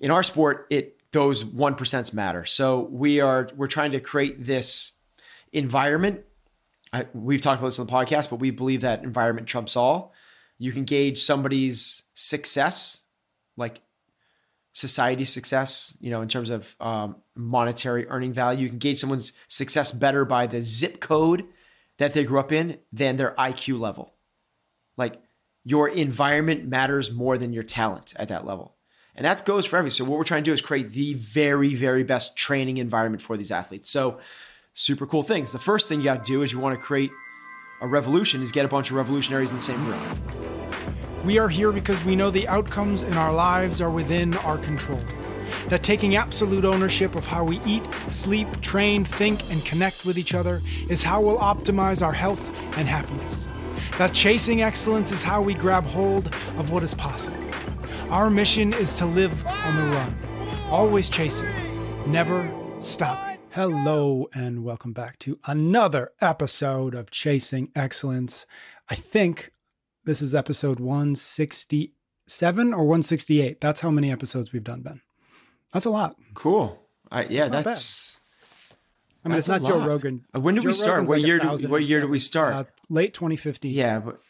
in our sport, it those one percents matter. So we are we're trying to create this environment. I, we've talked about this on the podcast, but we believe that environment trumps all. You can gauge somebody's success, like society success, you know, in terms of um, monetary earning value. You can gauge someone's success better by the zip code that they grew up in than their IQ level. Like your environment matters more than your talent at that level. And that goes for every. So what we're trying to do is create the very, very best training environment for these athletes. So super cool things. The first thing you got to do is you want to create a revolution is get a bunch of revolutionaries in the same room. We are here because we know the outcomes in our lives are within our control. That taking absolute ownership of how we eat, sleep, train, think, and connect with each other is how we'll optimize our health and happiness. That chasing excellence is how we grab hold of what is possible. Our mission is to live on the run, always chasing, never stopping. Hello, and welcome back to another episode of Chasing Excellence. I think this is episode 167 or 168. That's how many episodes we've done, Ben. That's a lot. Cool. I, yeah, that's. that's I mean, it's not Joe Rogan. When did Joe we start? Rogan's What like year? Did, what year did we start? Uh, late 2015. yeah, but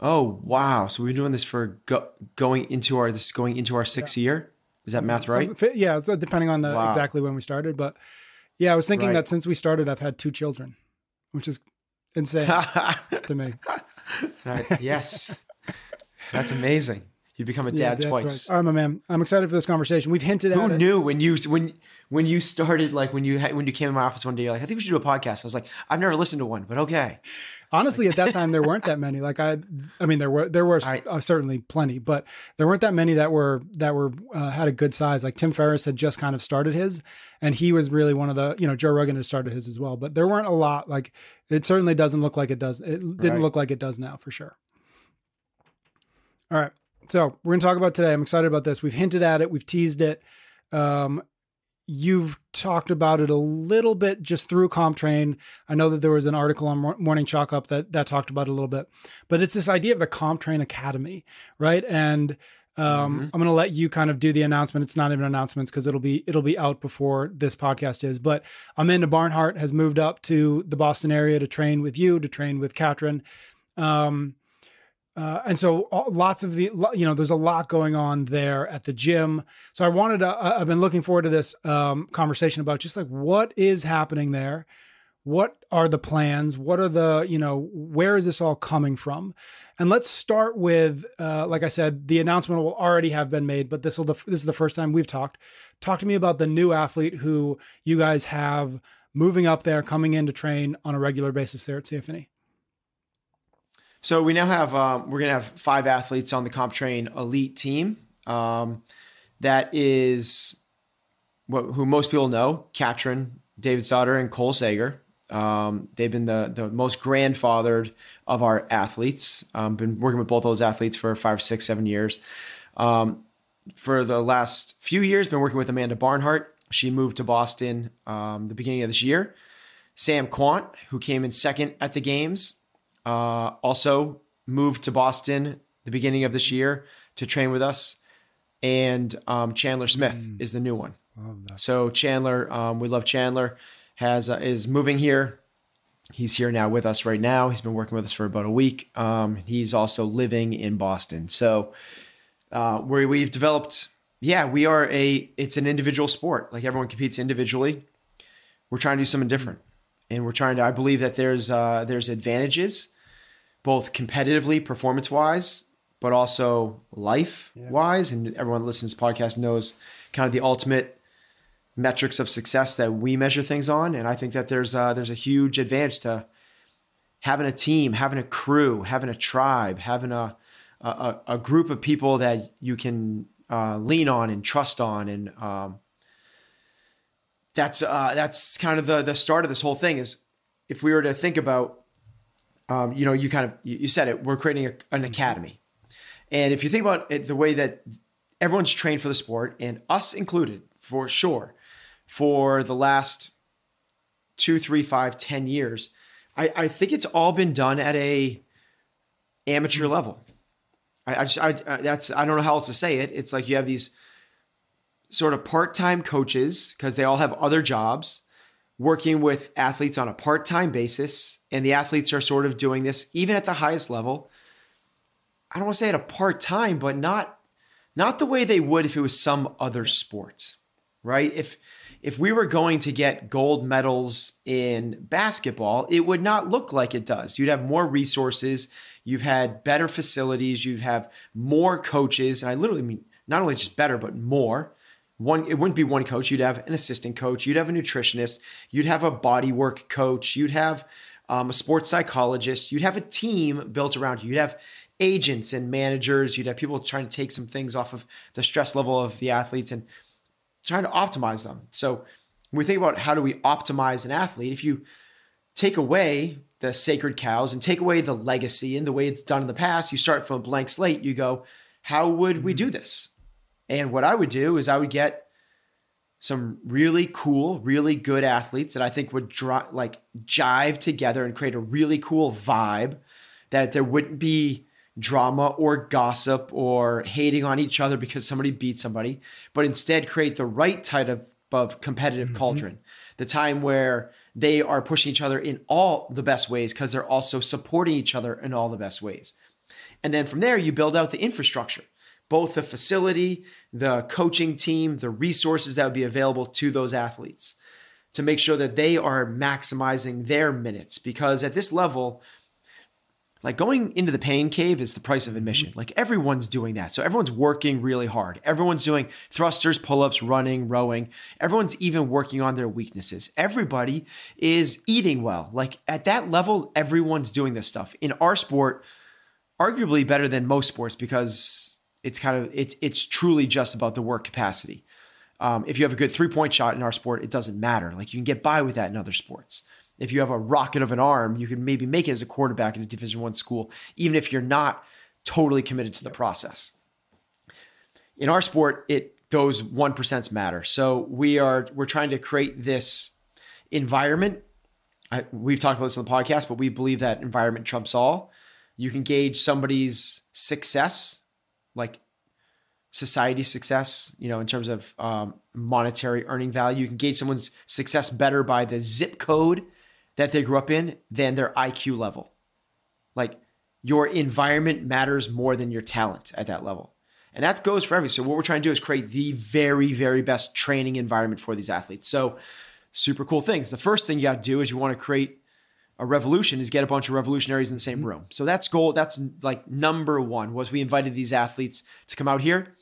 oh wow! So we've been doing this for go, going into our this is going into our sixth year. Is that math right? Fi- yeah, uh, depending on the Wow. exactly when we started, but yeah, I was thinking Right. that since we started, I've had two children, which is insane to me. That- yes, that's amazing. You become a Yeah, dad that's twice. right. All right, my man. I'm excited for this conversation. We've hinted Who at. Who knew when you when when you started like when you had, when you came in my office one day you're like I think we should do a podcast. I was like I've never listened to one, but okay. Honestly, at that time there weren't that many. Like I, I mean, there were there were uh, certainly plenty, but there weren't that many that were that were uh, had a good size. Like Tim Ferriss had just kind of started his, and he was really one of the you know Joe Rogan had started his as well. But there weren't a lot. Like it certainly doesn't look like it does. It didn't Right. look like it does now for sure. All right, so we're gonna talk about today. I'm excited about this. We've hinted at it. We've teased it. Um, you've talked about it a little bit just through CompTrain. I know that there was an article on Morning Chalk Up that that talked about it a little bit, but it's this idea of the CompTrain Academy, right? And um, I'm going to let you kind of do the announcement. It's not even announcements because it'll be it'll be out before this podcast is. But Amanda Barnhart has moved up to the Boston area to train with you, to train with Katrin. Um, uh, and so lots of the, you know, there's a lot going on there at the gym. So I wanted to, I- I've been looking forward to this um, conversation about just like what is happening there. What are the plans? What are the, you know, where is this all coming from? And let's start with, uh, like I said, the announcement will already have been made, but this will, this is the first time we've talked. Talk to me about the new athlete who you guys have moving up there, coming in to train on a regular basis there at CFNE. So we now have um, we're gonna have five athletes on the Comp Train Elite team. Um, that is what who most people know: Katrin, Davidsdottir, and Cole Sager. Um, they've been the the most grandfathered of our athletes. Um, been working with both those athletes for five, six, seven years. Um, for the last few years, been working with Amanda Barnhart. She moved to Boston um, the beginning of this year. Sam Kwant, who came in second at the games, uh, also moved to Boston the beginning of this year to train with us. And um, Chandler Smith is the new one. So Chandler, um, we love Chandler, has uh, is moving here. He's here now with us right now. He's been working with us for about a week. Um, he's also living in Boston. So uh, where we've developed, yeah, we are a. It's an individual sport. Like everyone competes individually. We're trying to do something different, and we're trying to. I believe that there's uh, there's advantages, both competitively, performance wise, but also life wise. And everyone that listens to this podcast knows kind of the ultimate metrics of success that we measure things on. And I think that there's uh, there's a huge advantage to having a team, having a crew, having a tribe, having a a, a group of people that you can uh, lean on and trust on, and um, that's uh, that's kind of the the start of this whole thing. Is if we were to think about, um, you know, you kind of you said it, we're creating a, an academy, and if you think about it, the way that everyone's trained for the sport, and us included, for sure, for the last two, three, five, ten years, I, I think it's all been done at a amateur level. I, I just I, that's I don't know how else to say it. It's like you have these sort of part-time coaches because they all have other jobs working with athletes on a part-time basis and the athletes are sort of doing this even at the highest level. I don't want to say at a part-time but not not the way they would if it was some other sport right? If if we were going to get gold medals in basketball it would not look like it does. You'd have more resources you've had better facilities you'd have more coaches and i literally mean not only just better but more one it wouldn't be one coach. You'd have an assistant coach. You'd have a nutritionist. You'd have a body work coach. You'd have um, a sports psychologist. You'd have a team built around you. You'd have agents and managers. You'd have people trying to take some things off of the stress level of the athletes and trying to optimize them. So when we think about how do we optimize an athlete if you take away the sacred cows and take away the legacy and the way it's done in the past you start from a blank slate. You go how would we do this and what I would do is I would get some really cool, really good athletes that I think would dri- like jive together and create a really cool vibe that there wouldn't be drama or gossip or hating on each other because somebody beat somebody, but instead create the right type of, of competitive mm-hmm. cauldron. The time where they are pushing each other in all the best ways because they're also supporting each other in all the best ways. And then from there, you build out the infrastructure both the facility, the coaching team, the resources that would be available to those athletes to make sure that they are maximizing their minutes. Because at this level, like going into the pain cave is the price of mm-hmm. admission. Like everyone's doing that. So everyone's working really hard. Everyone's doing thrusters, pull ups, running, rowing. Everyone's even working on their weaknesses. Everybody is eating well. Like at that level, everyone's doing this stuff. In our sport, arguably better than most sports because it's kind of it's it's truly just about the work capacity. Um, if you have a good three point shot in our sport, it doesn't matter. Like you can get by with that in other sports. If you have a rocket of an arm, you can maybe make it as a quarterback in a Division One school, even if you're not totally committed to the process. In our sport, it those one percents matter. So we are we're trying to create this environment. I, we've talked about this on the podcast, but we believe that environment trumps all. You can gauge somebody's success like society success, you know, in terms of um, monetary earning value. You can gauge someone's success better by the zip code that they grew up in than their IQ level. Like your environment matters more than your talent at that level. And that goes for everything. So what we're trying to do is create the very, very best training environment for these athletes. So super cool things. The first thing you got to do is you want to create a revolution is get a bunch of revolutionaries in the same mm-hmm. room. So that's goal. That's like number one was we invited these athletes to come out here.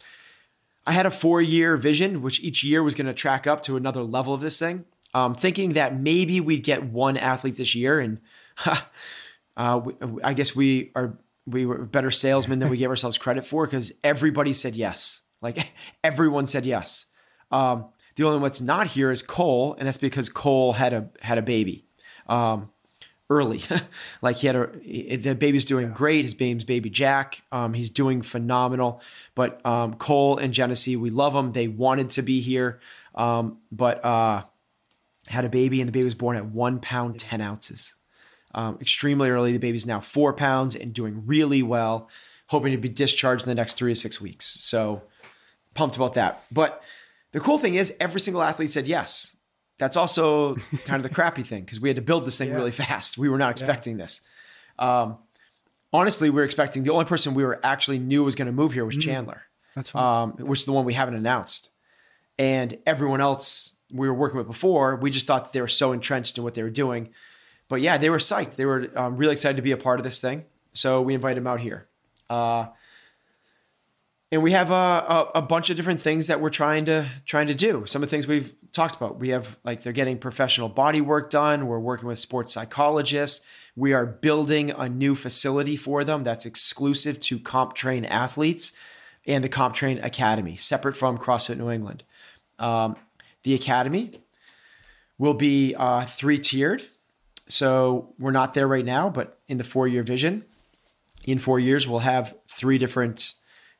I had a four year vision, which each year was going to track up to another level of this thing. Um, thinking that maybe we'd get one athlete this year, and uh, we, I guess we are we were better salesmen than we gave ourselves credit for because everybody said yes. Like everyone said yes. Um, the only one that's not here is Cole, and that's because Cole had a had a baby. Um, early. like he had a the baby's doing great. His baby's baby Jack. Um, he's doing phenomenal. But um, Cole and Genesee, we love them. They wanted to be here, um, but uh, had a baby, and the baby was born at one pound ten ounces. Um, extremely early. The baby's now four pounds and doing really well. Hoping to be discharged in the next three to six weeks. So pumped about that. But the cool thing is, every single athlete said yes that's also kind of the crappy thing because we had to build this thing yeah. really fast. We were not expecting yeah. this. Um, honestly, we were expecting the only person we were actually knew was going to move here was mm. Chandler. That's fine. Um, which is the one we haven't announced. And everyone else we were working with before, we just thought that they were so entrenched in what they were doing. But yeah, they were psyched. They were um, really excited to be a part of this thing. So we invited them out here. Uh, and we have a, a, a, bunch of different things that we're trying to trying to do. Some of the things we've talked about. We have like they're getting professional body work done. We're working with sports psychologists. We are building a new facility for them that's exclusive to CompTrain athletes and the CompTrain Academy, separate from CrossFit New England. Um, the academy will be uh, three tiered. So we're not there right now, but in the four year vision, in four years, we'll have three different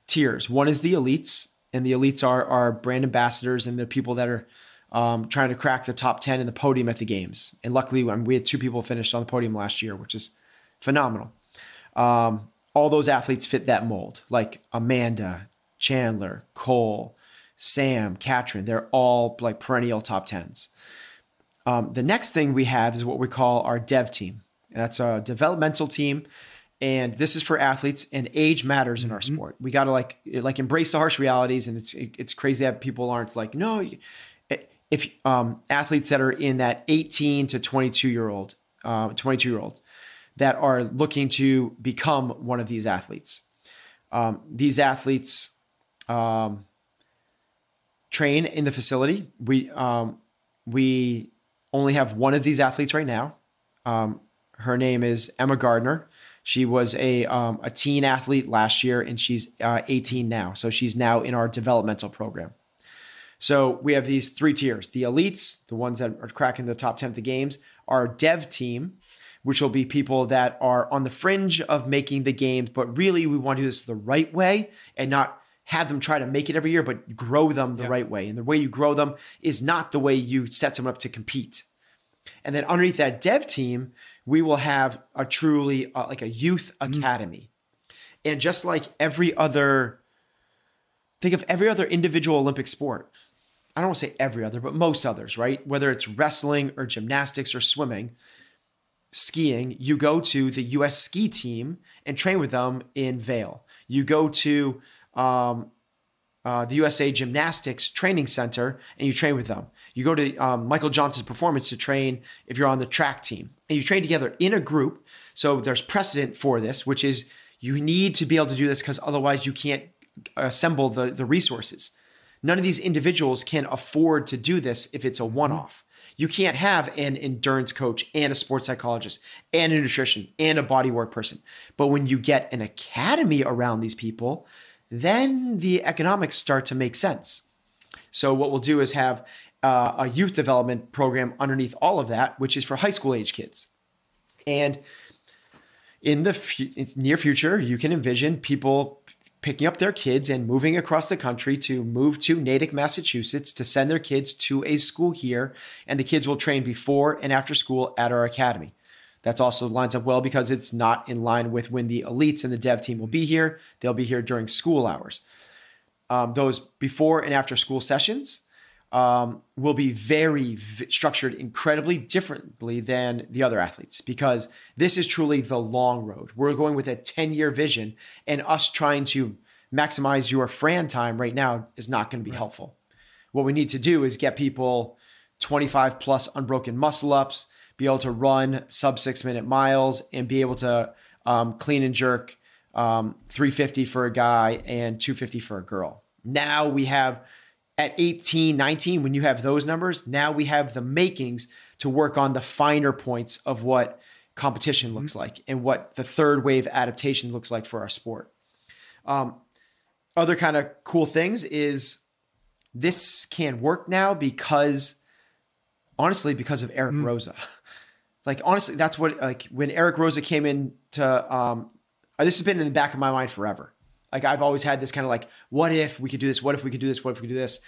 tiers. One is the elites, and the elites are our brand ambassadors and the people that are um, trying to crack the top 10 in the podium at the games. And luckily, I mean, we had two people finished on the podium last year, which is phenomenal. Um, all those athletes fit that mold, like Amanda, Chandler, Cole, Sam, Katrin. They're all like perennial top tens. Um, the next thing we have is what we call our dev team. That's a developmental team, and this is for athletes. And age matters in our mm-hmm. sport. We got to like like embrace the harsh realities, and it's it's crazy that people aren't like no. If um, athletes that are in that 18 to 22 year old, uh, 22 year olds that are looking to become one of these athletes. Um, these athletes um, train in the facility. We um, we only have one of these athletes right now. Um, her name is Emma Gardner. She was a um, a teen athlete last year, and she's uh, 18 now. So she's now in our developmental program. So we have these three tiers: the elites, the ones that are cracking the top 10 of the games, our dev team, which will be people that are on the fringe of making the games, but really we want to do this the right way and not have them try to make it every year, but grow them the yeah. right way. And the way you grow them is not the way you set someone up to compete. And then underneath that dev team, we will have a truly uh, like a youth mm-hmm. academy. And just like every other, think of every other individual Olympic sport. I don't want to say every other, but most others, right? Whether it's wrestling or gymnastics or swimming, skiing, you go to the US ski team and train with them in Vail. You go to um, uh, the USA Gymnastics Training Center and you train with them. You go to um, Michael Johnson's performance to train if you're on the track team, and you train together in a group. So there's precedent for this, which is you need to be able to do this because otherwise you can't assemble the, the resources. None of these individuals can afford to do this if it's a one off. You can't have an endurance coach and a sports psychologist and a nutrition and a bodywork person. But when you get an academy around these people, then the economics start to make sense. So, what we'll do is have uh, a youth development program underneath all of that, which is for high school age kids. And in the f- near future, you can envision people picking up their kids and moving across the country to move to Natick, Massachusetts to send their kids to a school here. And the kids will train before and after school at our academy. That's also lines up well because it's not in line with when the elites and the dev team will be here. They'll be here during school hours. Um, those before and after school sessions um, will be very v- structured incredibly differently than the other athletes because this is truly the long road. We're going with a 10 year vision, and us trying to maximize your Fran time right now is not going to be right. helpful. What we need to do is get people 25 plus unbroken muscle ups be able to run sub six minute miles and be able to um, clean and jerk um, 350 for a guy and 250 for a girl. Now we have at 18, 19, when you have those numbers, now we have the makings to work on the finer points of what competition looks mm-hmm. like and what the third wave adaptation looks like for our sport. Um, other kind of cool things is this can work now because honestly because of Eric mm. Roza. like honestly, that's what like when Eric Roza came in to um, this has been in the back of my mind forever. Like I've always had this kind of like, what if we could do this? What if we could do this? What if we could do this?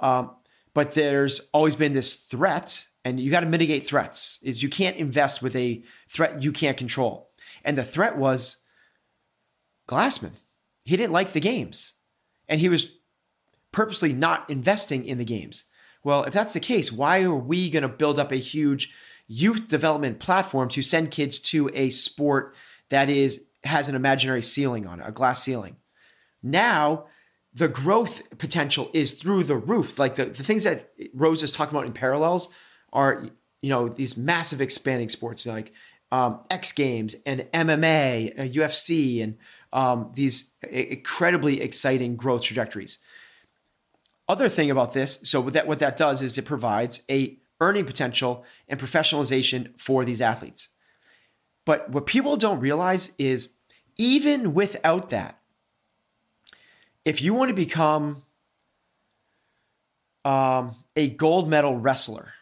Um, but there's always been this threat, and you got to mitigate threats. Is you can't invest with a threat you can't control. And the threat was Glassman. He didn't like the games, and he was purposely not investing in the games. Well, if that's the case, why are we going to build up a huge youth development platform to send kids to a sport that is has an imaginary ceiling on it, a glass ceiling. Now, the growth potential is through the roof. Like the, the things that Roza is talking about in parallels are, you know, these massive expanding sports like um, X Games and MMA, uh, UFC, and um, these incredibly exciting growth trajectories. Other thing about this, so what that what that does is it provides a earning potential, and professionalization for these athletes. But what people don't realize is even without that, if you want to become um, a gold medal wrestler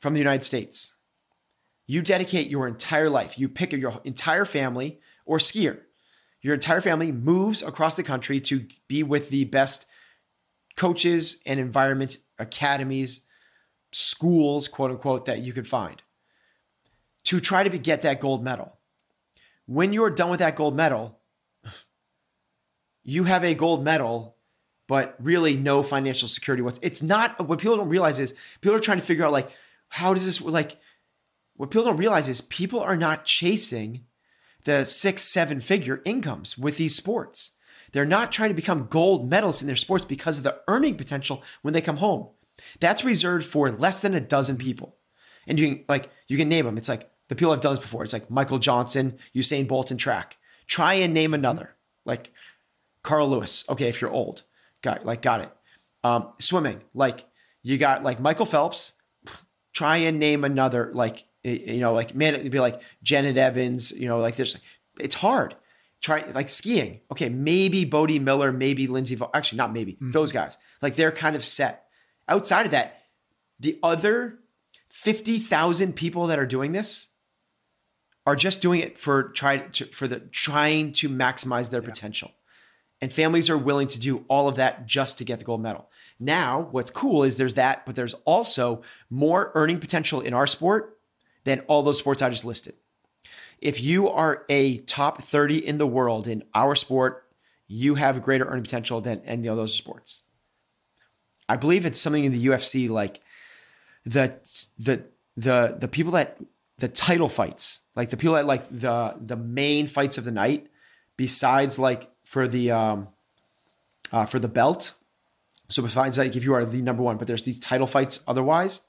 from the United States, you dedicate your entire life, you pick your entire family or skier. Your entire family moves across the country to be with the best coaches and environment academies schools, quote unquote, that you could find to try to get that gold medal. When you're done with that gold medal, you have a gold medal, but really no financial security. What's it's not what people don't realize is people are trying to figure out like how does this like what people don't realize is people are not chasing the six, seven figure incomes with these sports. They're not trying to become gold medalists in their sports because of the earning potential when they come home. That's reserved for less than a dozen people. And you can like you can name them. It's like the people I've done this before. It's like Michael Johnson, Usain Bolt in track. Try and name another. Like Carl Lewis. Okay, if you're old. Got like got it. Um, swimming. Like you got like Michael Phelps. Try and name another like you know, like man, it'd be like Janet Evans, you know, like there's it's hard. Try like skiing. Okay, maybe Bode Miller, maybe Lindsey. Actually, not maybe mm-hmm. those guys. Like they're kind of set. Outside of that, the other fifty thousand people that are doing this are just doing it for try to, for the trying to maximize their yeah. potential, and families are willing to do all of that just to get the gold medal. Now, what's cool is there's that, but there's also more earning potential in our sport than all those sports I just listed. If you are a top 30 in the world in our sport, you have greater earning potential than any of those sports. I believe it's something in the UFC like the the the the people that the title fights, like the people that like the the main fights of the night, besides like for the um uh, for the belt. So besides like if you are the number one, but there's these title fights otherwise.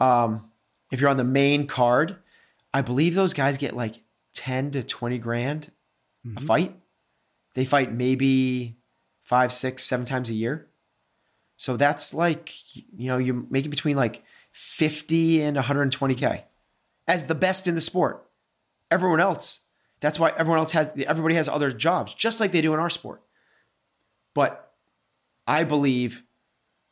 Um, if you're on the main card, I believe those guys get like 10 to 20 grand mm-hmm. a fight. They fight maybe five, six, seven times a year. So that's like, you know, you make it between like 50 and 120K as the best in the sport. Everyone else, that's why everyone else has, everybody has other jobs, just like they do in our sport. But I believe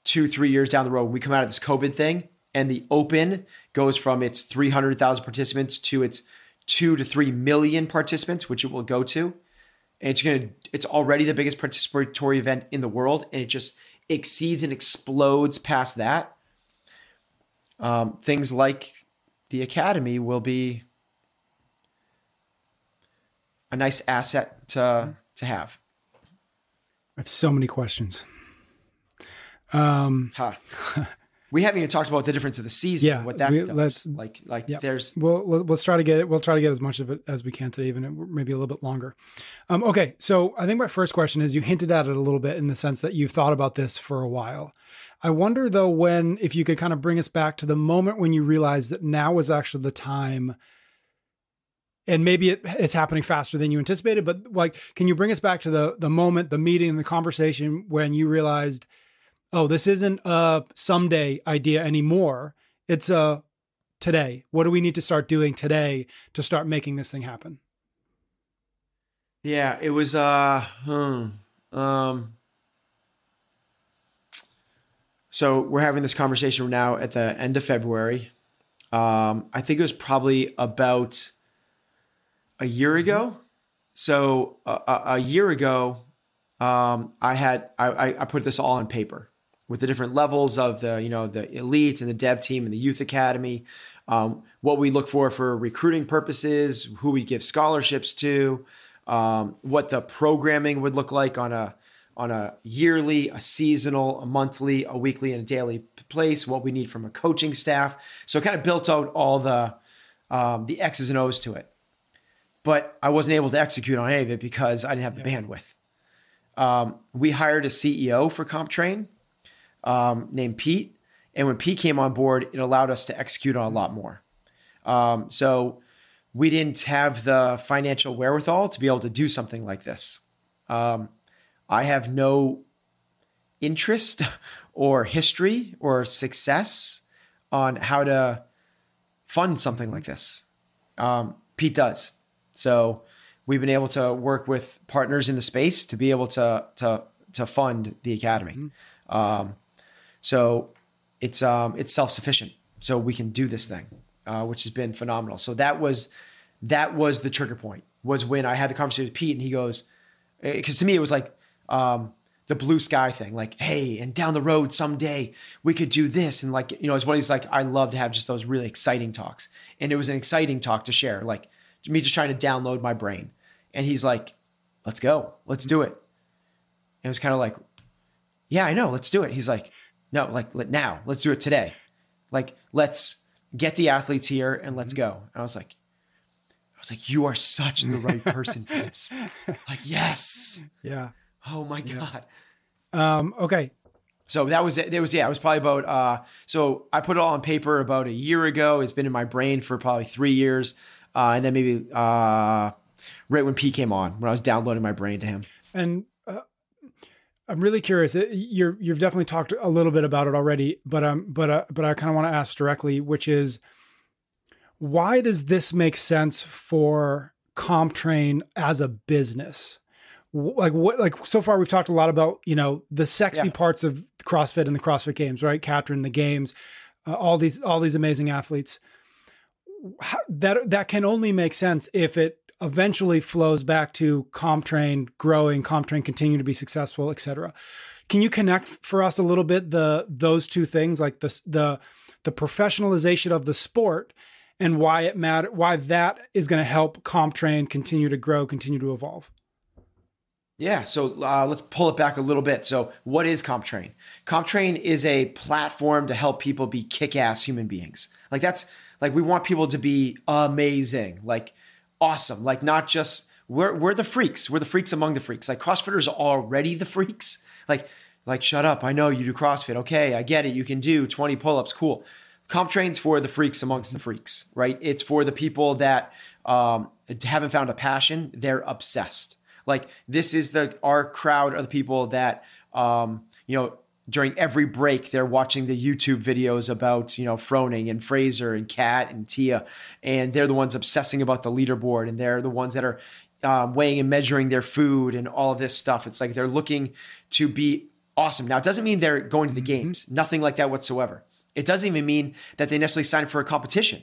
two, three years down the road, we come out of this COVID thing, and the open goes from its 300,000 participants to its 2 to 3 million participants which it will go to and it's to it's already the biggest participatory event in the world and it just exceeds and explodes past that um, things like the academy will be a nice asset to to have i have so many questions um huh. we haven't even talked about the difference of the season. Yeah, what that we, does. Let's, like, like yeah. there's. Well, let's try to get it. We'll try to get as much of it as we can today, even maybe a little bit longer. Um, okay, so I think my first question is you hinted at it a little bit in the sense that you've thought about this for a while. I wonder though when if you could kind of bring us back to the moment when you realized that now was actually the time and maybe it, it's happening faster than you anticipated but like can you bring us back to the the moment the meeting the conversation when you realized oh, this isn't a someday idea anymore. It's a today. What do we need to start doing today to start making this thing happen? Yeah, it was uh hmm, um so we're having this conversation now at the end of February. Um, I think it was probably about a year ago. Mm-hmm. So a, a year ago, um, I had I, I put this all on paper with the different levels of the you know the elites and the dev team and the youth academy um, what we look for for recruiting purposes who we give scholarships to um, what the programming would look like on a on a yearly a seasonal a monthly a weekly and a daily place what we need from a coaching staff so kind of built out all the um, the x's and o's to it but i wasn't able to execute on any of it because i didn't have the yeah. bandwidth um, we hired a ceo for comptrain um, named Pete. And when Pete came on board, it allowed us to execute on a lot more. Um, so we didn't have the financial wherewithal to be able to do something like this. Um, I have no interest or history or success on how to fund something like this. Um, Pete does. So we've been able to work with partners in the space to be able to to to fund the academy. Mm-hmm. Um, so it's um, it's self sufficient. So we can do this thing, uh, which has been phenomenal. So that was that was the trigger point. Was when I had the conversation with Pete, and he goes, because eh, to me it was like um, the blue sky thing, like, hey, and down the road someday we could do this, and like you know, it's one of these like I love to have just those really exciting talks, and it was an exciting talk to share, like me just trying to download my brain, and he's like, let's go, let's do it. it was kind of like, yeah, I know, let's do it. He's like, no, like let, now, let's do it today. Like, let's get the athletes here and let's go. And I was like, I was like, you are such the right person for this. Like, yes. Yeah. Oh my God. Um, okay. So that was it. It was, yeah, it was probably about, uh, so I put it all on paper about a year ago. It's been in my brain for probably three years. Uh, and then maybe, uh, right when Pete came on, when I was downloading my brain to him. And uh, I'm really curious. You're you've definitely talked a little bit about it already, but um, but uh, but I kind of want to ask directly, which is, why does this make sense for CompTrain as a business? Like what? Like so far, we've talked a lot about you know the sexy yeah. parts of CrossFit and the CrossFit Games, right? Katrin, the games, uh, all these all these amazing athletes. That that can only make sense if it eventually flows back to CompTrain growing, CompTrain continue to be successful, et cetera. Can you connect for us a little bit the those two things, like the the the professionalization of the sport and why it matter, why that is going to help CompTrain continue to grow, continue to evolve? Yeah, so uh, let's pull it back a little bit. So, what is CompTrain? CompTrain is a platform to help people be kick-ass human beings. Like that's like we want people to be amazing. Like awesome. Like not just we're we're the freaks. We're the freaks among the freaks. Like CrossFitters are already the freaks. Like like shut up. I know you do CrossFit. Okay, I get it. You can do 20 pull-ups. Cool. Comp CompTrain's for the freaks amongst the freaks, right? It's for the people that um, haven't found a passion. They're obsessed. Like this is the our crowd are the people that um, you know during every break they're watching the YouTube videos about you know Froning and Fraser and Kat and Tia, and they're the ones obsessing about the leaderboard, and they're the ones that are um, weighing and measuring their food and all of this stuff. It's like they're looking to be awesome. Now it doesn't mean they're going to the mm-hmm. games, nothing like that whatsoever. It doesn't even mean that they necessarily sign up for a competition.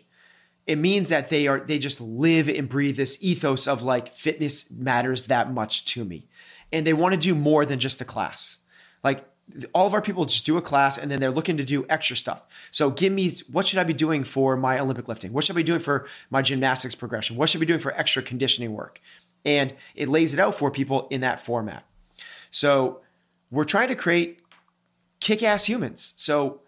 It means that they are they just live and breathe this ethos of like fitness matters that much to me, and they want to do more than just the class. Like all of our people just do a class and then they're looking to do extra stuff. So give me what should I be doing for my Olympic lifting? What should I be doing for my gymnastics progression? What should I be doing for extra conditioning work? And it lays it out for people in that format. So we're trying to create kick-ass humans. So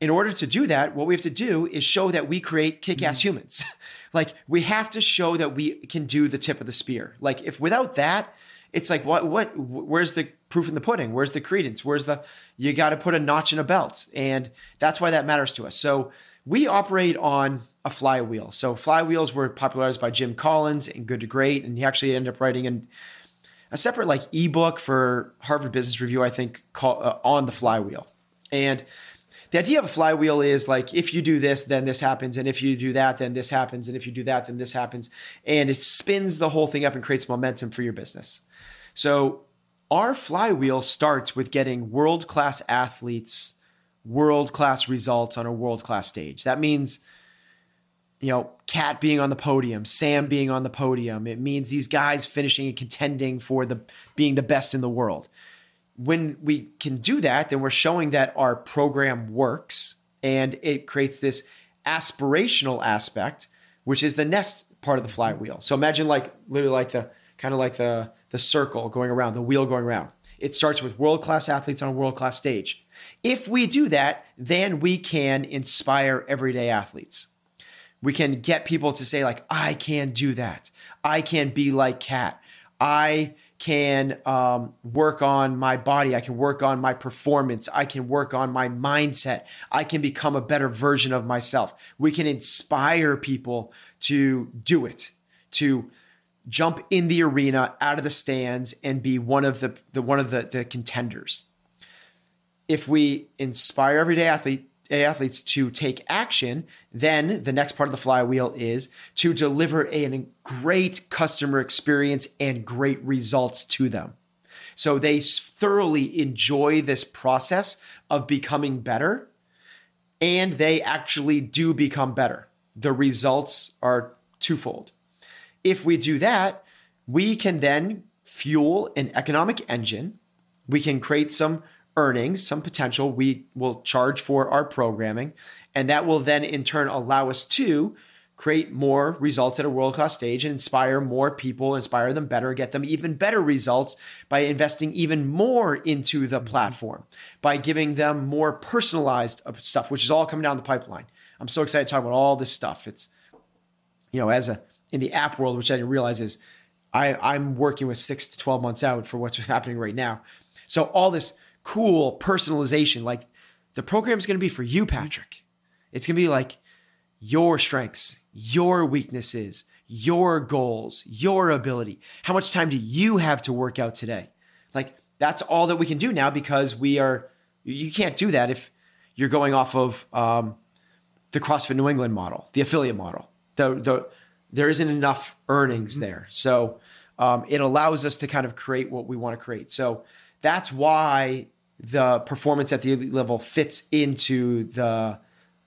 in order to do that, what we have to do is show that we create kick-ass mm-hmm. humans. like we have to show that we can do the tip of the spear. Like if without that, it's like what what where's the proof in the pudding? Where's the credence? Where's the you got to put a notch in a belt. And that's why that matters to us. So we operate on a flywheel. So flywheels were popularized by jim collins and good to great and he actually ended up writing in a separate like ebook for harvard business review i think called uh, on the flywheel. And the idea of a flywheel is like if you do this then this happens and if you do that then this happens and if you do that then this happens and it spins the whole thing up and creates momentum for your business so our flywheel starts with getting world class athletes, world class results on a world class stage. That means, you know, Cat being on the podium, Sam being on the podium. It means these guys finishing and contending for the being the best in the world. When we can do that, then we're showing that our program works and it creates this aspirational aspect, which is the next part of the mm-hmm. flywheel. So imagine like literally like the kind of like the the circle going around, the wheel going around. It starts with world class athletes on a world class stage. If we do that, then we can inspire everyday athletes. We can get people to say, like, I can do that. I can be like Cat. I can um, work on my body. I can work on my performance. I can work on my mindset. I can become a better version of myself. We can inspire people to do it, to jump in the arena out of the stands and be one of the, the one of the, the contenders. If we inspire everyday athlete athletes to take action, then the next part of the flywheel is to deliver a great customer experience and great results to them. So they thoroughly enjoy this process of becoming better and they actually do become better. The results are twofold. If we do that, we can then fuel an economic engine. We can create some earnings, some potential. We will charge for our programming. And that will then in turn allow us to create more results at a world class stage and inspire more people, inspire them better, get them even better results by investing even more into the platform, by giving them more personalized uh, stuff, which is all coming down the pipeline. I'm so excited to talk about all this stuff. It's, you know, as a, in the app world, which I didn't realize is I, I'm working with six to 12 months out for what's happening right now. So all this cool personalization, like the program is going to be for you, Patrick. It's going to be like your strengths, your weaknesses, your goals, your ability. How much time do you have to work out today? Like that's all that we can do now because we are, you can't do that if you're going off of um, the CrossFit New England model, the affiliate model. The, the, there isn't enough earnings mm-hmm. there. So um, it allows us to kind of create what we want to create. So that's why the performance at the elite level fits into the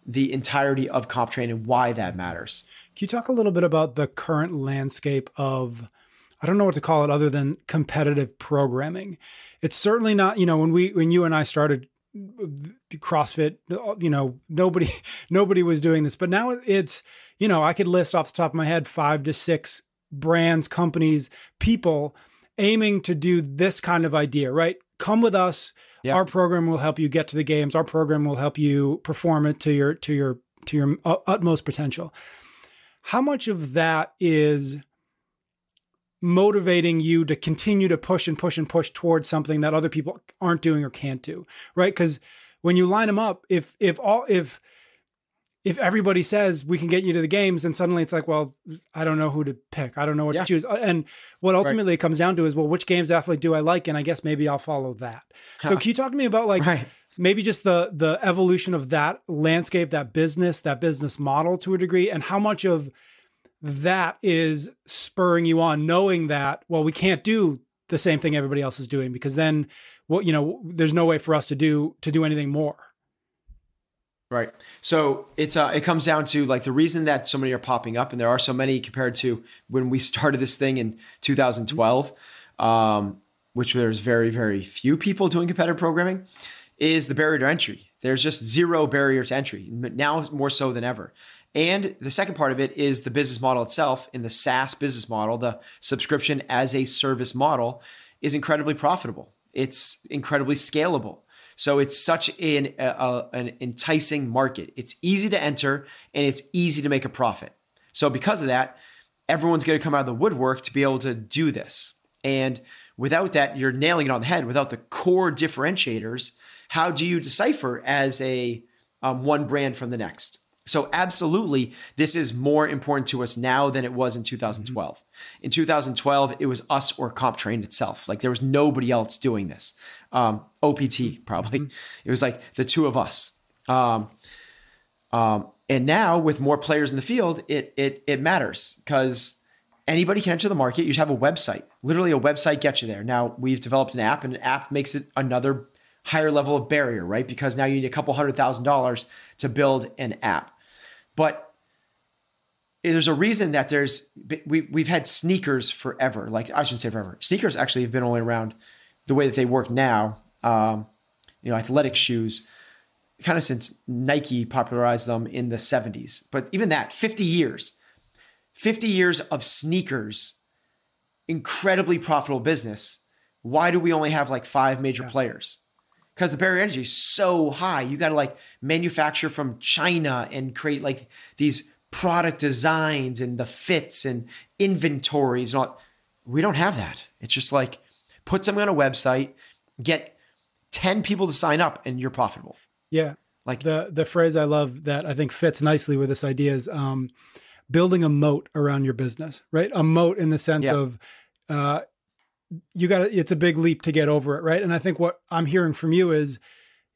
the entirety of CompTrain and why that matters. Can you talk a little bit about the current landscape of I don't know what to call it other than competitive programming. It's certainly not, you know, when we when you and I started uh, CrossFit, uh, you know, nobody nobody was doing this, but now it's, you know, I could list off the top of my head 5 to 6 brands, companies, people aiming to do this kind of idea, right? Come with us. Our program will help you get to the games. Our program will help you perform it to your to your to your uh, utmost potential. How much of that is motivating you to continue to push and push and push towards something that other people aren't doing or can't do, right? Because when you line them up, if if all if if everybody says we can get you to the games and suddenly it's like well i don't know who to pick i don't know what yeah. to choose uh, and what ultimately right. it comes down to is well which games athlete do i like and i guess maybe i'll follow that huh. so can you talk to me about like right. maybe just the the evolution of that landscape that business that business model to a degree and how much of that is spurring you on knowing that well we can't do the same thing everybody else is doing because then what well, you know there's no way for us to do to do anything more Right. So it's uh, it comes down to like the reason that so many are popping up, and there are so many compared to when we started this thing in 2012, um, which there's very very few people doing competitive programming, is the barrier to entry. There's just zero barrier to entry now more so than ever. And the second part of it is the business model itself. In the SaaS business model, the subscription as a service model is incredibly profitable. It's incredibly scalable. So it's such an, an enticing market. It's easy to enter and it's easy to make a profit. So because of that, everyone's going to come out of the woodwork to be able to do this. And without that, you're nailing it on the head. Without the core differentiators, how do you decipher as a um, one brand from the next? So, absolutely, this is more important to us now than it was in 2012. Mm-hmm. In 2012, it was us or CompTrain itself. Like there was nobody else doing this. Um, OPT probably. Mm-hmm. It was like the two of us. Um, um, and now with more players in the field, it it it matters because anybody can enter the market. You should have a website. Literally, a website gets you there. Now we've developed an app, and an app makes it another higher level of barrier, right? Because now you need a couple hundred thousand dollars to build an app. But there's a reason that there's we we've had sneakers forever. Like I shouldn't say forever. Sneakers actually have been only around the way that they work now. Um, you know, athletic shoes, kind of since Nike popularized them in the 70s. But even that, 50 years, 50 years of sneakers, incredibly profitable business. Why do we only have like five major yeah. players? because the barrier energy is so high. You got to like manufacture from China and create like these product designs and the fits and inventories and all. We don't have that. It's just like put something on a website, get 10 people to sign up and you're profitable. Yeah. Like the the phrase I love that I think fits nicely with this idea is um, building a moat around your business, right? A moat in the sense yeah. of uh, you got it's a big leap to get over it, right? And I think what I'm hearing from you is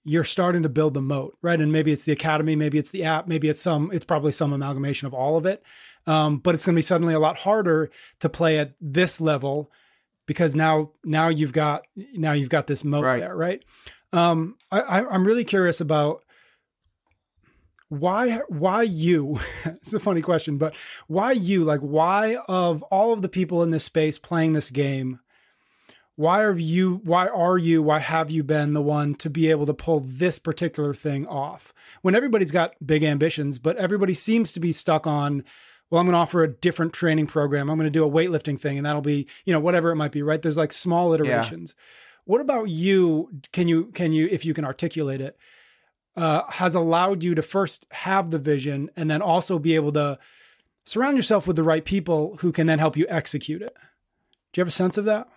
you're starting to build the moat, right? And maybe it's the academy, maybe it's the app, maybe it's some, it's probably some amalgamation of all of it. Um, but it's going to be suddenly a lot harder to play at this level because now, now you've got, now you've got this moat right. there, right? Um, I, I'm really curious about why, why you? it's a funny question, but why you? Like, why of all of the people in this space playing this game? why are you why are you why have you been the one to be able to pull this particular thing off when everybody's got big ambitions but everybody seems to be stuck on well i'm going to offer a different training program i'm going to do a weightlifting thing and that'll be you know whatever it might be right there's like small iterations yeah. what about you can you can you if you can articulate it uh, has allowed you to first have the vision and then also be able to surround yourself with the right people who can then help you execute it do you have a sense of that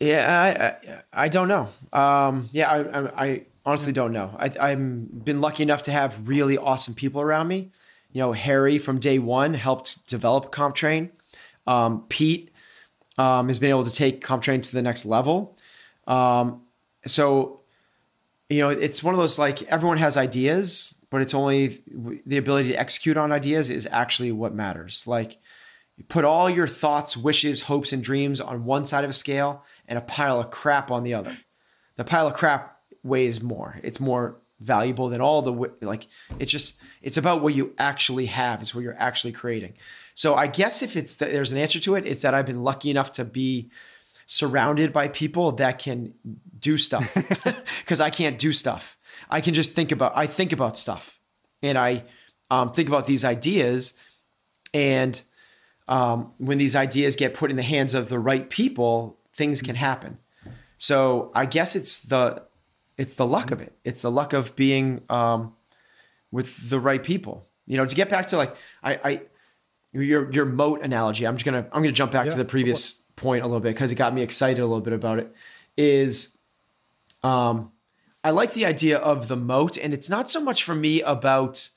yeah, I, I, I don't know. Um, yeah, I, I, I honestly don't know. I, I've been lucky enough to have really awesome people around me. You know, Harry from day one helped develop CompTrain. Um, Pete um, has been able to take CompTrain to the next level. Um, so, you know, it's one of those like everyone has ideas, but it's only the ability to execute on ideas is actually what matters. Like, you put all your thoughts, wishes, hopes, and dreams on one side of a scale and a pile of crap on the other. The pile of crap weighs more. It's more valuable than all the like it's just it's about what you actually have it's what you're actually creating. So i guess if it's that there's an answer to it it's that i've been lucky enough to be surrounded by people that can do stuff. Because i can't do stuff. I can just think about i think about stuff. And i um, think about these ideas. And um, when these ideas get put in the hands of the right people, things can happen. So I guess it's the it's the luck of it. It's the luck of being um, with the right people. You know, to get back to like I, I your your moat analogy. I'm just gonna I'm gonna jump back yeah, to the previous point a little bit because it got me excited a little bit about it. Is um, I like the idea of the moat, and it's not so much for me about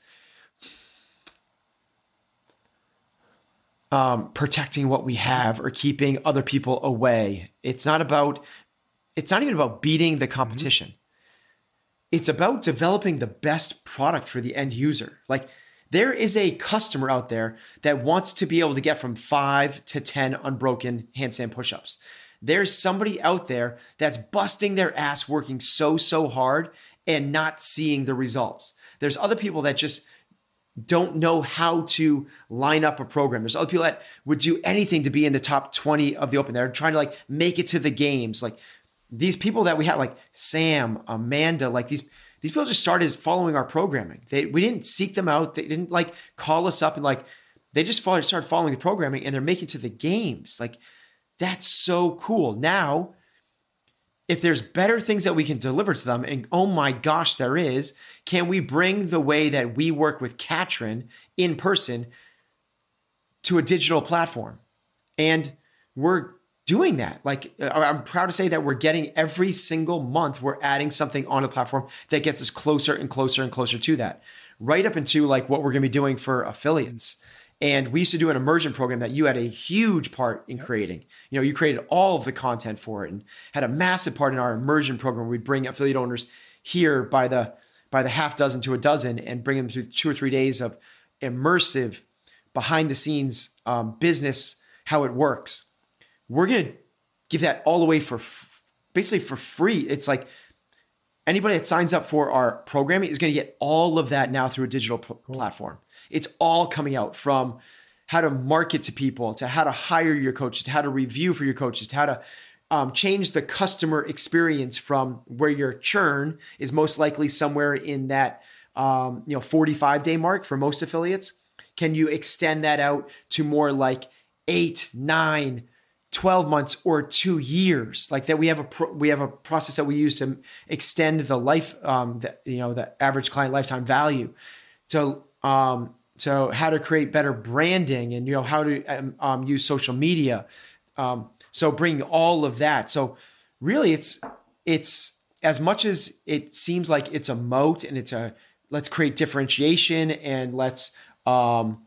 um, protecting what we have or keeping other people away. It's not about, it's not even about beating the competition. Mm-hmm. It's about developing the best product for the end user. Like there is a customer out there that wants to be able to get from five to 10 unbroken handstand pushups. There's somebody out there that's busting their ass working so, so hard and not seeing the results. There's other people that just don't know how to line up a program. There's other people that would do anything to be in the top 20 of the open. They're trying to like make it to the games. Like these people that we have, like Sam, Amanda, like these these people just started following our programming. They we didn't seek them out. They didn't like call us up and like they just started following the programming and they're making to the games. Like that's so cool. Now if there's better things that we can deliver to them, and oh my gosh, there is, can we bring the way that we work with Katrin in person to a digital platform? And we're doing that. Like, uh, I'm proud to say that we're getting every single month, we're adding something on the platform that gets us closer and closer and closer to that, right up into like what we're going to be doing for affiliates. And we used to do an immersion program that you had a huge part in creating. You know, you created all of the content for it and had a massive part in our immersion program. We'd bring affiliate owners here by the by the half dozen to a dozen and bring them through two or three days of immersive behind the scenes um, business how it works. We're gonna give that all away for f- basically for free. It's like anybody that signs up for our programming is going to get all of that now through a digital p- platform. It's all coming out from how to market to people, to how to hire your coaches, to how to review for your coaches, to how to um, change the customer experience from where your churn is most likely somewhere in that um, you know 45 day mark for most affiliates. Can you extend that out to more like eight, nine, 12 months or two years. Like that we have a pro- we have a process that we use to extend the life um the, you know the average client lifetime value. So um so how to create better branding and you know how to um, um use social media. Um so bring all of that. So really it's it's as much as it seems like it's a moat and it's a let's create differentiation and let's um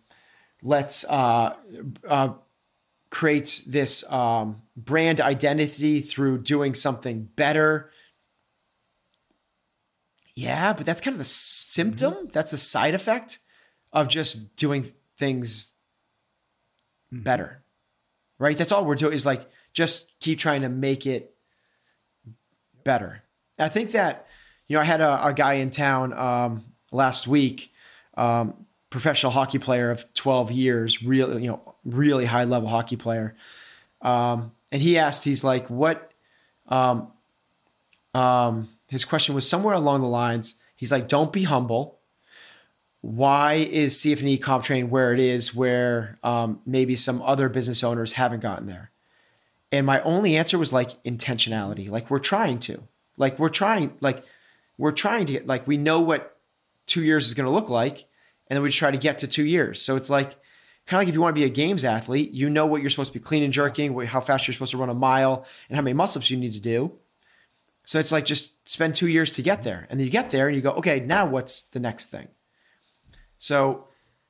let's uh, uh creates this um, brand identity through doing something better. Yeah, but that's kind of the symptom. Mm-hmm. That's a side effect of just doing things mm-hmm. better. Right? That's all we're doing is like just keep trying to make it better. I think that, you know, I had a, a guy in town um, last week, um, professional hockey player of 12 years, real, you know, really high level hockey player. Um, and he asked, he's like, what, Um, um, his question was somewhere along the lines. He's like, "Don't be humble. Why is CFNE CompTrain where it is, where um, maybe some other business owners haven't gotten there?" And my only answer was like intentionality. Like we're trying to. Like we're trying. Like we're trying to get. Like we know what two years is going to look like, and then we try to get to two years. So it's like kind of like if you want to be a games athlete, you know what you're supposed to be clean and jerking, how fast you're supposed to run a mile, and how many muscle ups you need to do. So it's like just spend two years to get there. And then you get there and you go, okay, now what's the next thing? So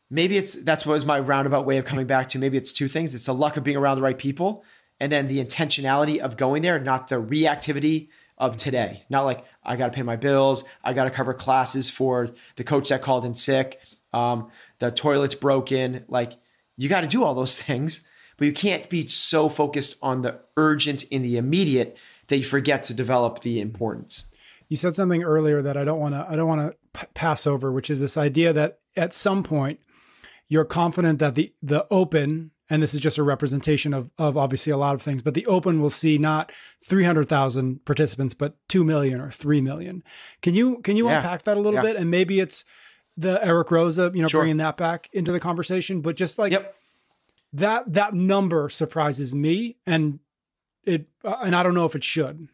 maybe it's that's what was my roundabout way of coming back to. Maybe it's two things. It's the luck of being around the right people, and then the intentionality of going there, not the reactivity of today. Not like I got to pay my bills, I got to cover classes for the coach that called in sick, um, the toilet's broken. Like you got to do all those things, but you can't be so focused on the urgent in the immediate that you forget to develop the importance. You said something earlier that I don't want to I don't want to p- pass over, which is this idea that at some point you're confident that the the open and this is just a representation of of obviously a lot of things, but the open will see not 300,000 participants but 2 million or 3 million. Can you can you yeah. unpack that a little yeah. bit and maybe it's the Eric Roza, you know, sure. bringing that back into the conversation, but just like yep. that that number surprises me and it uh, and I don't know if it should.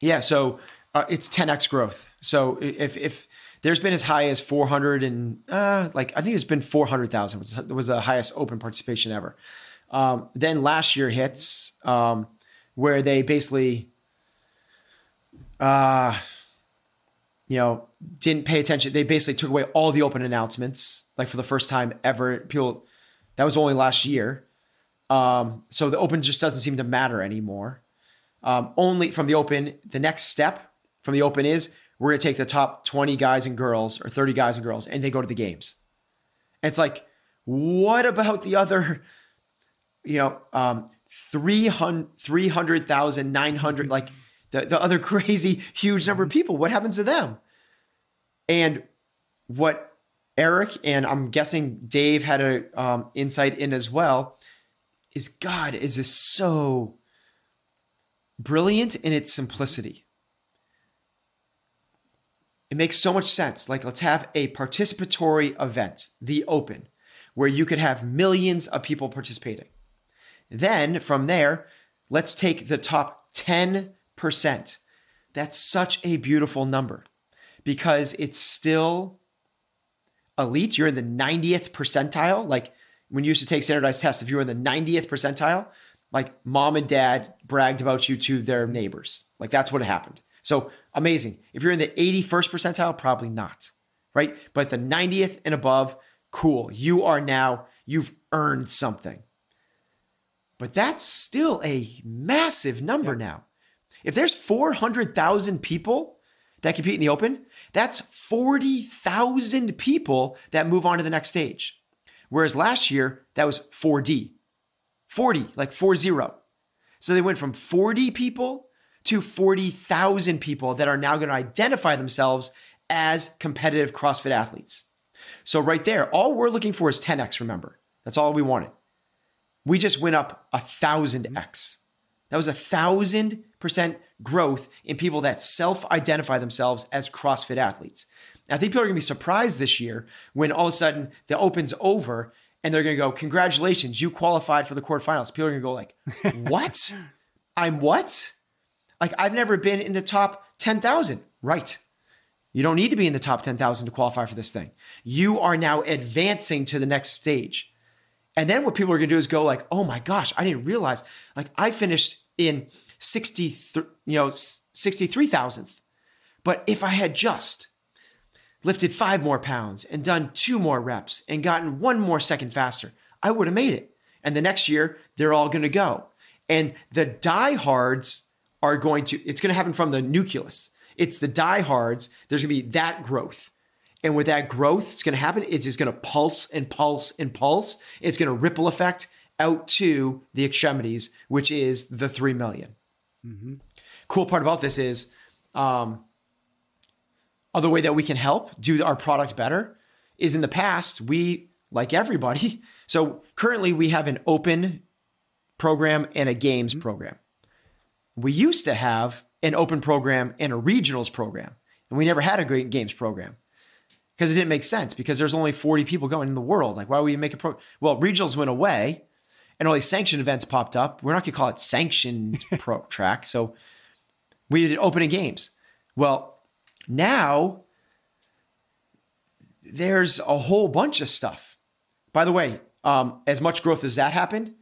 Yeah, so uh, it's 10x growth. So if if there's been as high as 400 and uh, like I think it's been 400,000 was was the highest open participation ever. Um, then last year hits um, where they basically uh you know didn't pay attention. They basically took away all the open announcements like for the first time ever. People that was only last year. Um, so the open just doesn't seem to matter anymore. Um, only from the open, the next step from the open is we're going to take the top 20 guys and girls or 30 guys and girls and they go to the games. And it's like, what about the other, you know, um, 300, 300,000, 900, like the, the other crazy huge number of people? What happens to them? And what Eric and I'm guessing Dave had a um, insight in as well is God is this so brilliant in its simplicity. It makes so much sense. Like, let's have a participatory event, the open, where you could have millions of people participating. Then from there, let's take the top 10%. That's such a beautiful number because it's still elite. You're in the 90th percentile. Like, when you used to take standardized tests, if you were in the 90th percentile, like mom and dad bragged about you to their neighbors. Like that's what happened. So amazing. If you're in the 81st percentile, probably not, right? But the 90th and above, cool. You are now, you've earned something. But that's still a massive number yeah. now. If there's 400,000 people that compete in the open, that's 40,000 people that move on to the next stage. Whereas last year, that was 4D. 40, like 40. So they went from 40 people to 40,000 people that are now going to identify themselves as competitive CrossFit athletes. So, right there, all we're looking for is 10x, remember. That's all we wanted. We just went up a thousand X. That was a thousand percent growth in people that self identify themselves as CrossFit athletes. I think people are going to be surprised this year when all of a sudden the Open's over and they're going to go, "Congratulations, you qualified for the quarterfinals." People are going to go like, "What? I'm what? Like I've never been in the top 10,000." Right. You don't need to be in the top 10,000 to qualify for this thing. You are now advancing to the next stage. And then what people are going to do is go like, "Oh my gosh, I didn't realize like I finished in 60 you know 63,000th. But if I had just lifted five more pounds and done two more reps and gotten one more second faster, I would have made it. And the next year, they're all going to go. And the diehards are going to, it's going to happen from the nucleus. It's the diehards. There's going to be that growth. And with that growth, it's going to happen. It's just going to pulse and pulse and pulse. It's going to ripple effect out to the extremities, which is the 3 million. Mm-hmm. Cool part about this is, um, other way that we can help do our product better is in the past, we, like everybody, so currently we have an open program and a games mm-hmm. program. we used to have an open program and a regionals program, and we never had a great games program because it didn't make sense because there's only 40 people going in the world. Like, why would we make a pro? Well, regionals went away and all these sanctioned events popped up. We're not going to call it sanctioned pro track. So we did opening games. Well, now there's a whole bunch of stuff. By the way, um, as much growth as that happened,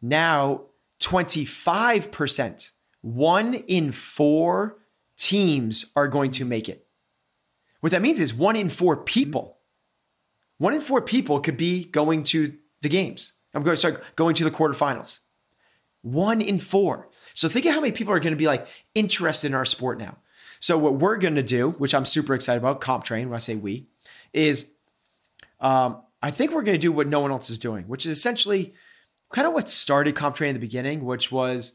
now 25%, one in four teams are going to make it. What that means is one in four people, one in four people could be going to the games. I'm going, sorry, going to the quarterfinals. One in four. So think of how many people are going to be like interested in our sport now. So what we're going to do, which I'm super excited about, CompTrain. when I say we, is um, I think we're going to do what no one else is doing, which is essentially kind of what started CompTrain in the beginning, which was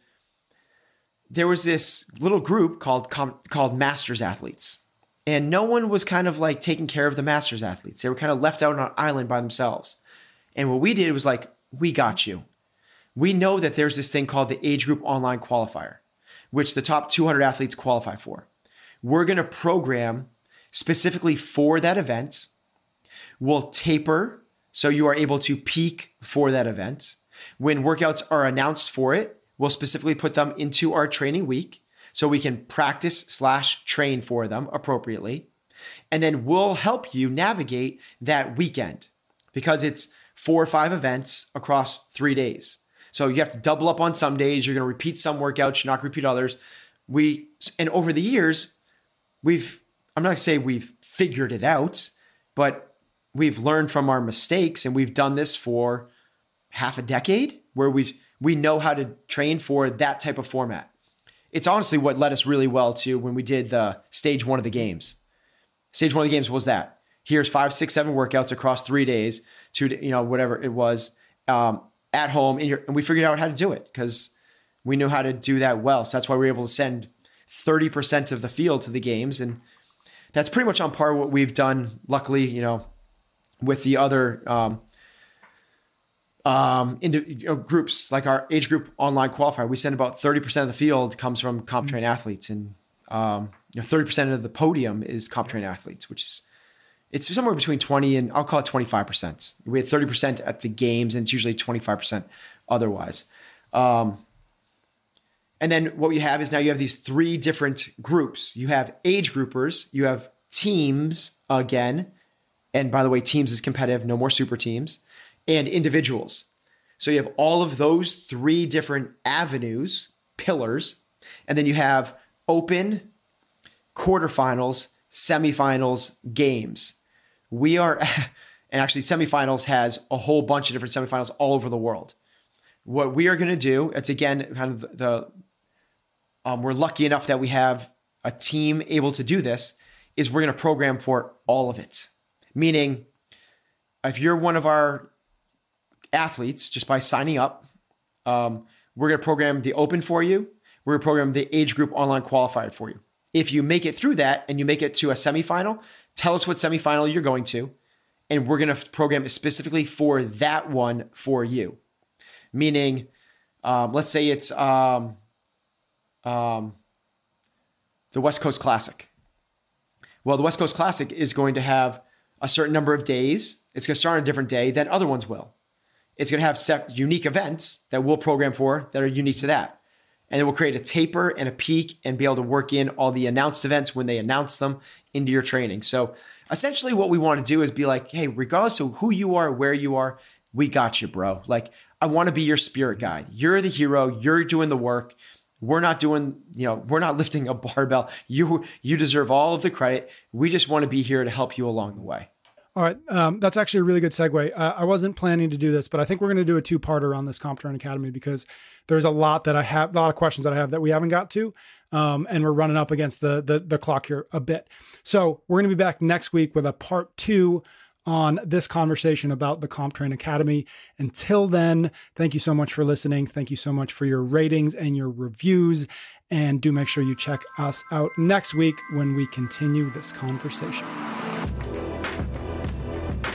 there was this little group called called Masters Athletes, and no one was kind of like taking care of the Masters athletes. They were kind of left out on an island by themselves. And what we did was like, we got you. We know that there's this thing called the Age Group Online Qualifier, which the top 200 athletes qualify for. We're going to program specifically for that event. We'll taper so you are able to peak for that event. When workouts are announced for it, we'll specifically put them into our training week so we can practice slash train for them appropriately. And then we'll help you navigate that weekend because it's four or five events across three days. So you have to double up on some days. You're going to repeat some workouts. You're not going to repeat others. We and over the years, we've I'm not going to say we've figured it out, but we've learned from our mistakes, and we've done this for half a decade, where we've we know how to train for that type of format. It's honestly what led us really well to when we did the stage one of the games. Stage one of the games was that here's five, six, seven workouts across three days, two, you know, whatever it was, um, at home, your, and we figured out how to do it because we knew how to do that well. So that's why we were able to send 30% of the field to the games. And that's pretty much on par what we've done, luckily, you know, with the other um, um, into you know, groups like our age group online qualifier. We send about 30% of the field comes from CompTrain athletes and um, you know, 30% of the podium is CompTrain athletes, which is it's somewhere between 20 and I'll call it 25%. We had 30% at the games and it's usually 25% otherwise. Um, and then what you have is now you have these three different groups. You have age groupers, you have teams again. And by the way, teams is competitive, no more super teams, and individuals. So you have all of those three different avenues, pillars, and then you have open, quarterfinals, semifinals, games we are, and actually semifinals has a whole bunch of different semifinals all over the world. What we are going to do, it's again kind of the, um, we're lucky enough that we have a team able to do this, is we're going to program for all of it. Meaning, if you're one of our athletes, just by signing up, um, we're going to program the open for you. We're going to program the age group online qualifier for you. If you make it through that and you make it to a semifinal, Tell us what semifinal you're going to, and we're going to program it specifically for that one for you. Meaning, um, let's say it's um, um, the West Coast Classic. Well, the West Coast Classic is going to have a certain number of days. It's going to start on a different day than other ones will. It's going to have unique events that we'll program for that are unique to that. And then we'll create a taper and a peak and be able to work in all the announced events when they announce them into your training. So essentially, what we want to do is be like, hey, regardless of who you are, where you are, we got you, bro. Like, I want to be your spirit guide. You're the hero. You're doing the work. We're not doing, you know, we're not lifting a barbell. You you deserve all of the credit. We just want to be here to help you along the way. All right, um, that's actually a really good segue. Uh, I wasn't planning to do this, but I think we're going to do a two-parter on this CompTrain Academy because there's a lot that I have, a lot of questions that I have that we haven't got to, um, and we're running up against the, the the clock here a bit. So we're going to be back next week with a part two on this conversation about the CompTrain Academy. Until then, thank you so much for listening. Thank you so much for your ratings and your reviews. And do make sure you check us out next week when we continue this conversation.